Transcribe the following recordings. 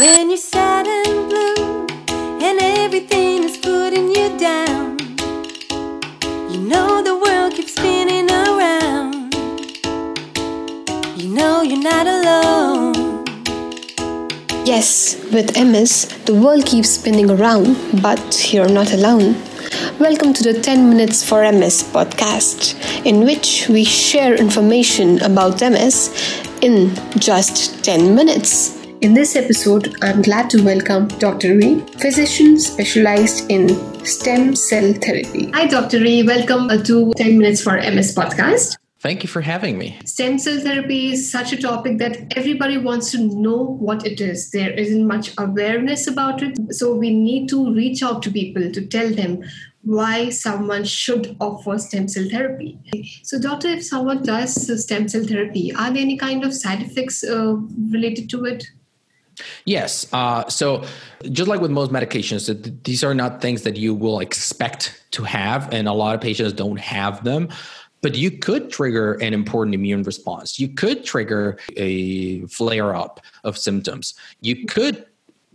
When you're sad and blue and everything is putting you down, you know the world keeps spinning around. You know you're not alone. Yes, with MS, the world keeps spinning around, but you're not alone. Welcome to the 10 Minutes for MS podcast, in which we share information about MS in just 10 minutes. In this episode, I'm glad to welcome Dr. Ree, physician specialized in stem cell therapy. Hi, Dr. Ree. Welcome uh, to 10 Minutes for MS podcast. Thank you for having me. Stem cell therapy is such a topic that everybody wants to know what it is. There isn't much awareness about it. So we need to reach out to people to tell them why someone should offer stem cell therapy. So, doctor, if someone does stem cell therapy, are there any kind of side effects uh, related to it? Yes. Uh, so, just like with most medications, these are not things that you will expect to have, and a lot of patients don't have them. But you could trigger an important immune response. You could trigger a flare up of symptoms. You could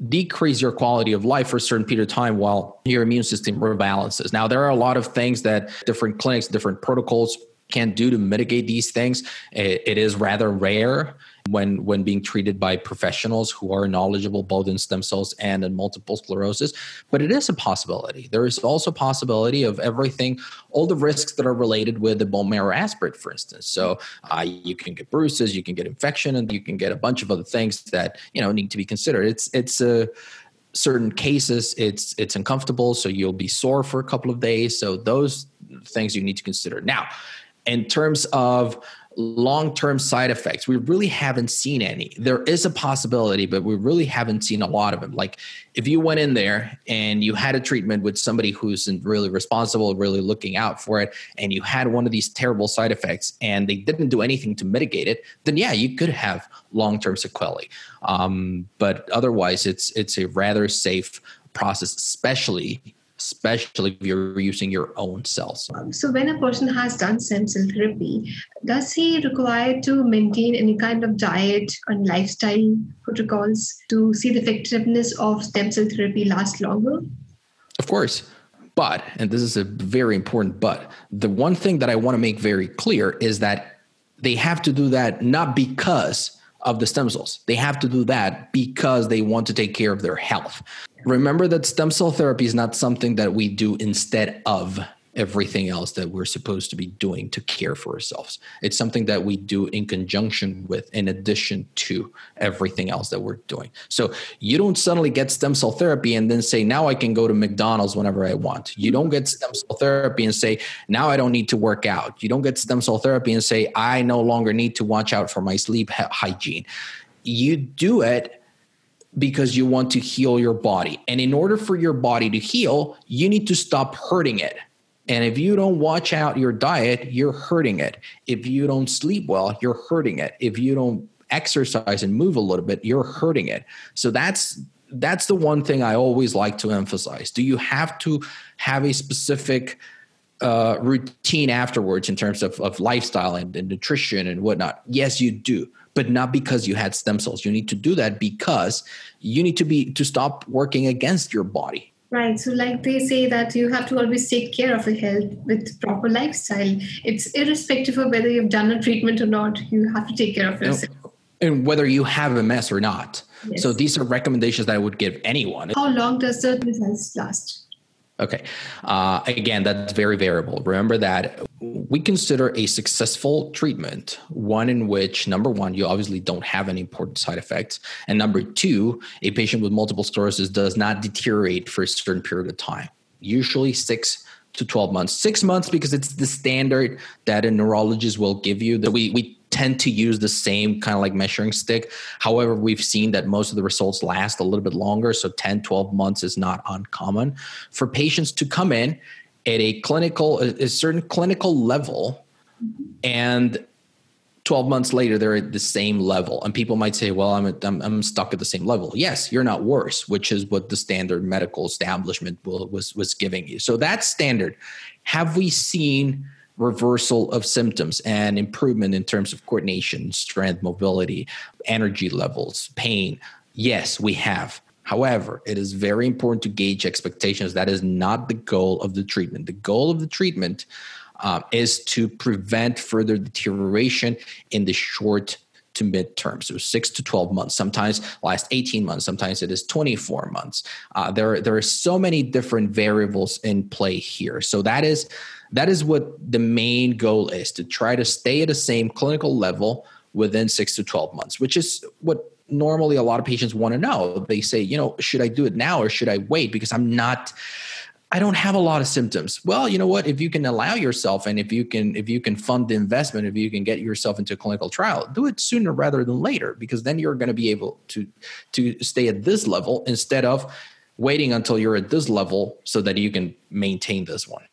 decrease your quality of life for a certain period of time while your immune system rebalances. Now, there are a lot of things that different clinics, different protocols can do to mitigate these things. it is rather rare when when being treated by professionals who are knowledgeable both in stem cells and in multiple sclerosis but it is a possibility. There is also possibility of everything all the risks that are related with the bone marrow aspirate for instance. So uh, you can get bruises you can get infection and you can get a bunch of other things that you know need to be considered. It's it's a certain cases it's it's uncomfortable so you'll be sore for a couple of days. So those things you need to consider. Now in terms of long term side effects, we really haven't seen any. There is a possibility, but we really haven't seen a lot of them. Like if you went in there and you had a treatment with somebody who's really responsible, really looking out for it, and you had one of these terrible side effects and they didn't do anything to mitigate it, then yeah, you could have long term sequelae. Um, but otherwise, it's it's a rather safe process, especially especially if you're using your own cells. Um, so, when a person has done stem cell therapy, does he require to maintain any kind of diet and lifestyle protocols to see the effectiveness of stem cell therapy last longer? Of course. But, and this is a very important but, the one thing that I want to make very clear is that they have to do that not because of the stem cells. They have to do that because they want to take care of their health. Remember that stem cell therapy is not something that we do instead of everything else that we're supposed to be doing to care for ourselves. It's something that we do in conjunction with, in addition to everything else that we're doing. So you don't suddenly get stem cell therapy and then say, now I can go to McDonald's whenever I want. You don't get stem cell therapy and say, now I don't need to work out. You don't get stem cell therapy and say, I no longer need to watch out for my sleep hygiene. You do it because you want to heal your body. And in order for your body to heal, you need to stop hurting it. And if you don't watch out your diet, you're hurting it. If you don't sleep well, you're hurting it. If you don't exercise and move a little bit, you're hurting it. So that's that's the one thing I always like to emphasize. Do you have to have a specific uh, routine afterwards in terms of, of lifestyle and, and nutrition and whatnot? Yes, you do, but not because you had stem cells. You need to do that because you need to be to stop working against your body Right. So, like they say that you have to always take care of your health with proper lifestyle. It's irrespective of whether you've done a treatment or not. You have to take care of yourself. And whether you have an MS or not. Yes. So, these are recommendations that I would give anyone. How long does the results last? Okay. Uh, again, that's very variable. Remember that we consider a successful treatment one in which, number one, you obviously don't have any important side effects. And number two, a patient with multiple sclerosis does not deteriorate for a certain period of time, usually six to 12 months. Six months because it's the standard that a neurologist will give you. That we, we tend to use the same kind of like measuring stick. However, we've seen that most of the results last a little bit longer. So 10, 12 months is not uncommon for patients to come in at a clinical, a certain clinical level and 12 months later they're at the same level and people might say well I'm, I'm, I'm stuck at the same level yes you're not worse which is what the standard medical establishment was was giving you so that's standard have we seen reversal of symptoms and improvement in terms of coordination, strength, mobility, energy levels, pain. Yes, we have. However, it is very important to gauge expectations. That is not the goal of the treatment. The goal of the treatment uh, is to prevent further deterioration in the short to midterm, so six to 12 months, sometimes last 18 months, sometimes it is 24 months. Uh, there, there are so many different variables in play here. So that is that is what the main goal is to try to stay at the same clinical level within six to 12 months, which is what normally a lot of patients want to know. They say, you know, should I do it now or should I wait? Because I'm not I don't have a lot of symptoms. Well, you know what? If you can allow yourself and if you can if you can fund the investment, if you can get yourself into a clinical trial, do it sooner rather than later because then you're going to be able to to stay at this level instead of waiting until you're at this level so that you can maintain this one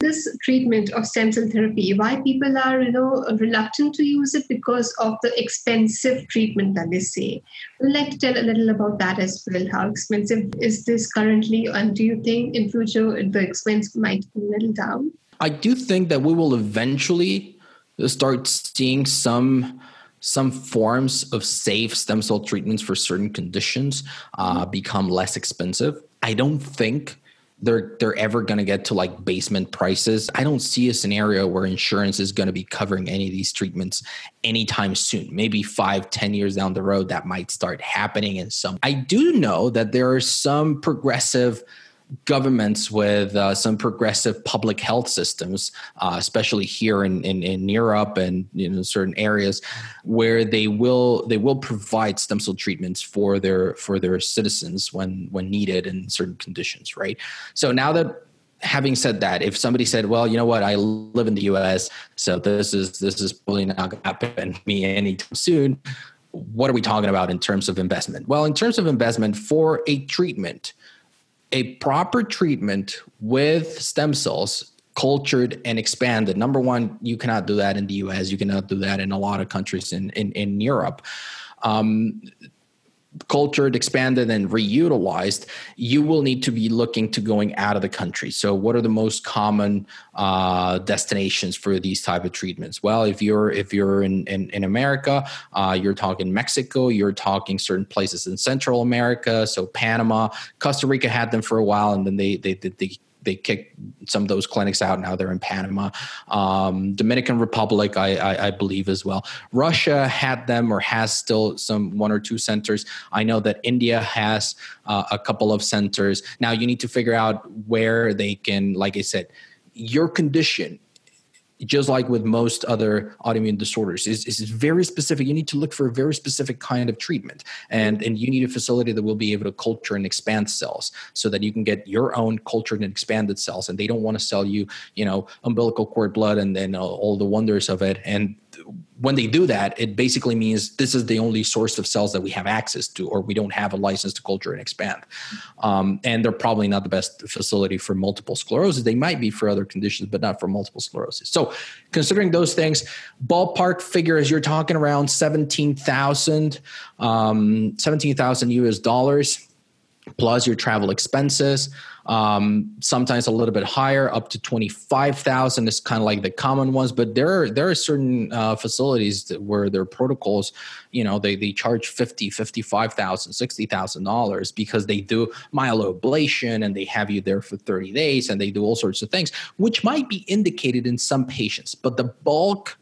this treatment of stem cell therapy? Why people are you know reluctant to use it because of the expensive treatment that they say? Would like to tell a little about that as well. How expensive is this currently? And do you think in future the expense might a little down? I do think that we will eventually start seeing some some forms of safe stem cell treatments for certain conditions uh, become less expensive. I don't think they're they're ever going to get to like basement prices. I don't see a scenario where insurance is going to be covering any of these treatments anytime soon. Maybe five, ten years down the road, that might start happening in some. I do know that there are some progressive governments with uh, some progressive public health systems, uh, especially here in, in, in Europe and in certain areas, where they will they will provide stem cell treatments for their for their citizens when when needed in certain conditions. Right. So now that having said that, if somebody said, "Well, you know what, I live in the U.S., so this is this is probably not going to happen to me anytime soon," what are we talking about in terms of investment? Well, in terms of investment for a treatment a proper treatment with stem cells cultured and expanded. Number one you cannot do that in the us you cannot do that in a lot of countries in in, in europe. Um, cultured, expanded, and reutilized, you will need to be looking to going out of the country. So, what are the most common uh, destinations for these type of treatments? Well, if you're if you're in in, in America, uh, you're talking Mexico, you're talking certain places in Central America, so Panama, Costa Rica had them for a while, and then they they they, they they kicked some of those clinics out. Now they're in Panama, um, Dominican Republic, I, I, I, believe as well. Russia had them or has still some one or two centers. I know that India has uh, a couple of centers. Now you need to figure out where they can, like I said, your condition just like with most other autoimmune disorders is, is very specific. You need to look for a very specific kind of treatment. And and you need a facility that will be able to culture and expand cells so that you can get your own cultured and expanded cells. And they don't want to sell you you know umbilical cord blood and then all the wonders of it. And when they do that, it basically means this is the only source of cells that we have access to, or we don't have a license to culture and expand. Um, and they're probably not the best facility for multiple sclerosis. They might be for other conditions, but not for multiple sclerosis. So, considering those things, ballpark figures you're talking around 17,000, um, 17,000 US dollars plus your travel expenses um, sometimes a little bit higher, up to twenty five thousand is kind of like the common ones. But there are there are certain uh, facilities where their protocols, you know, they they charge fifty, fifty five thousand, sixty thousand dollars because they do myeloablation and they have you there for thirty days and they do all sorts of things, which might be indicated in some patients, but the bulk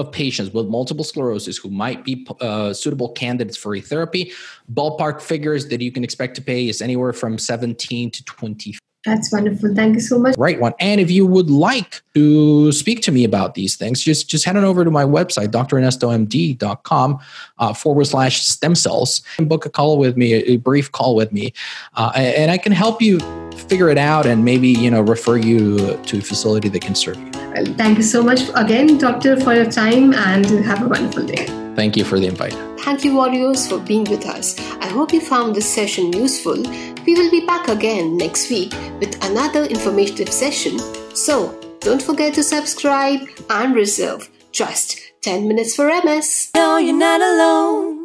of patients with multiple sclerosis who might be uh, suitable candidates for a therapy. Ballpark figures that you can expect to pay is anywhere from 17 to 20. That's wonderful. Thank you so much. Right one. And if you would like to speak to me about these things, just just head on over to my website, drernestomd.com uh, forward slash stem cells and book a call with me, a, brief call with me. Uh, and I can help you figure it out and maybe, you know, refer you to a facility that can serve you. Well, thank you so much again, Doctor, for your time and have a wonderful day. Thank you for the invite. Thank you, warriors, for being with us. I hope you found this session useful. We will be back again next week with another informative session. So, don't forget to subscribe and reserve just 10 minutes for MS. No, you're not alone.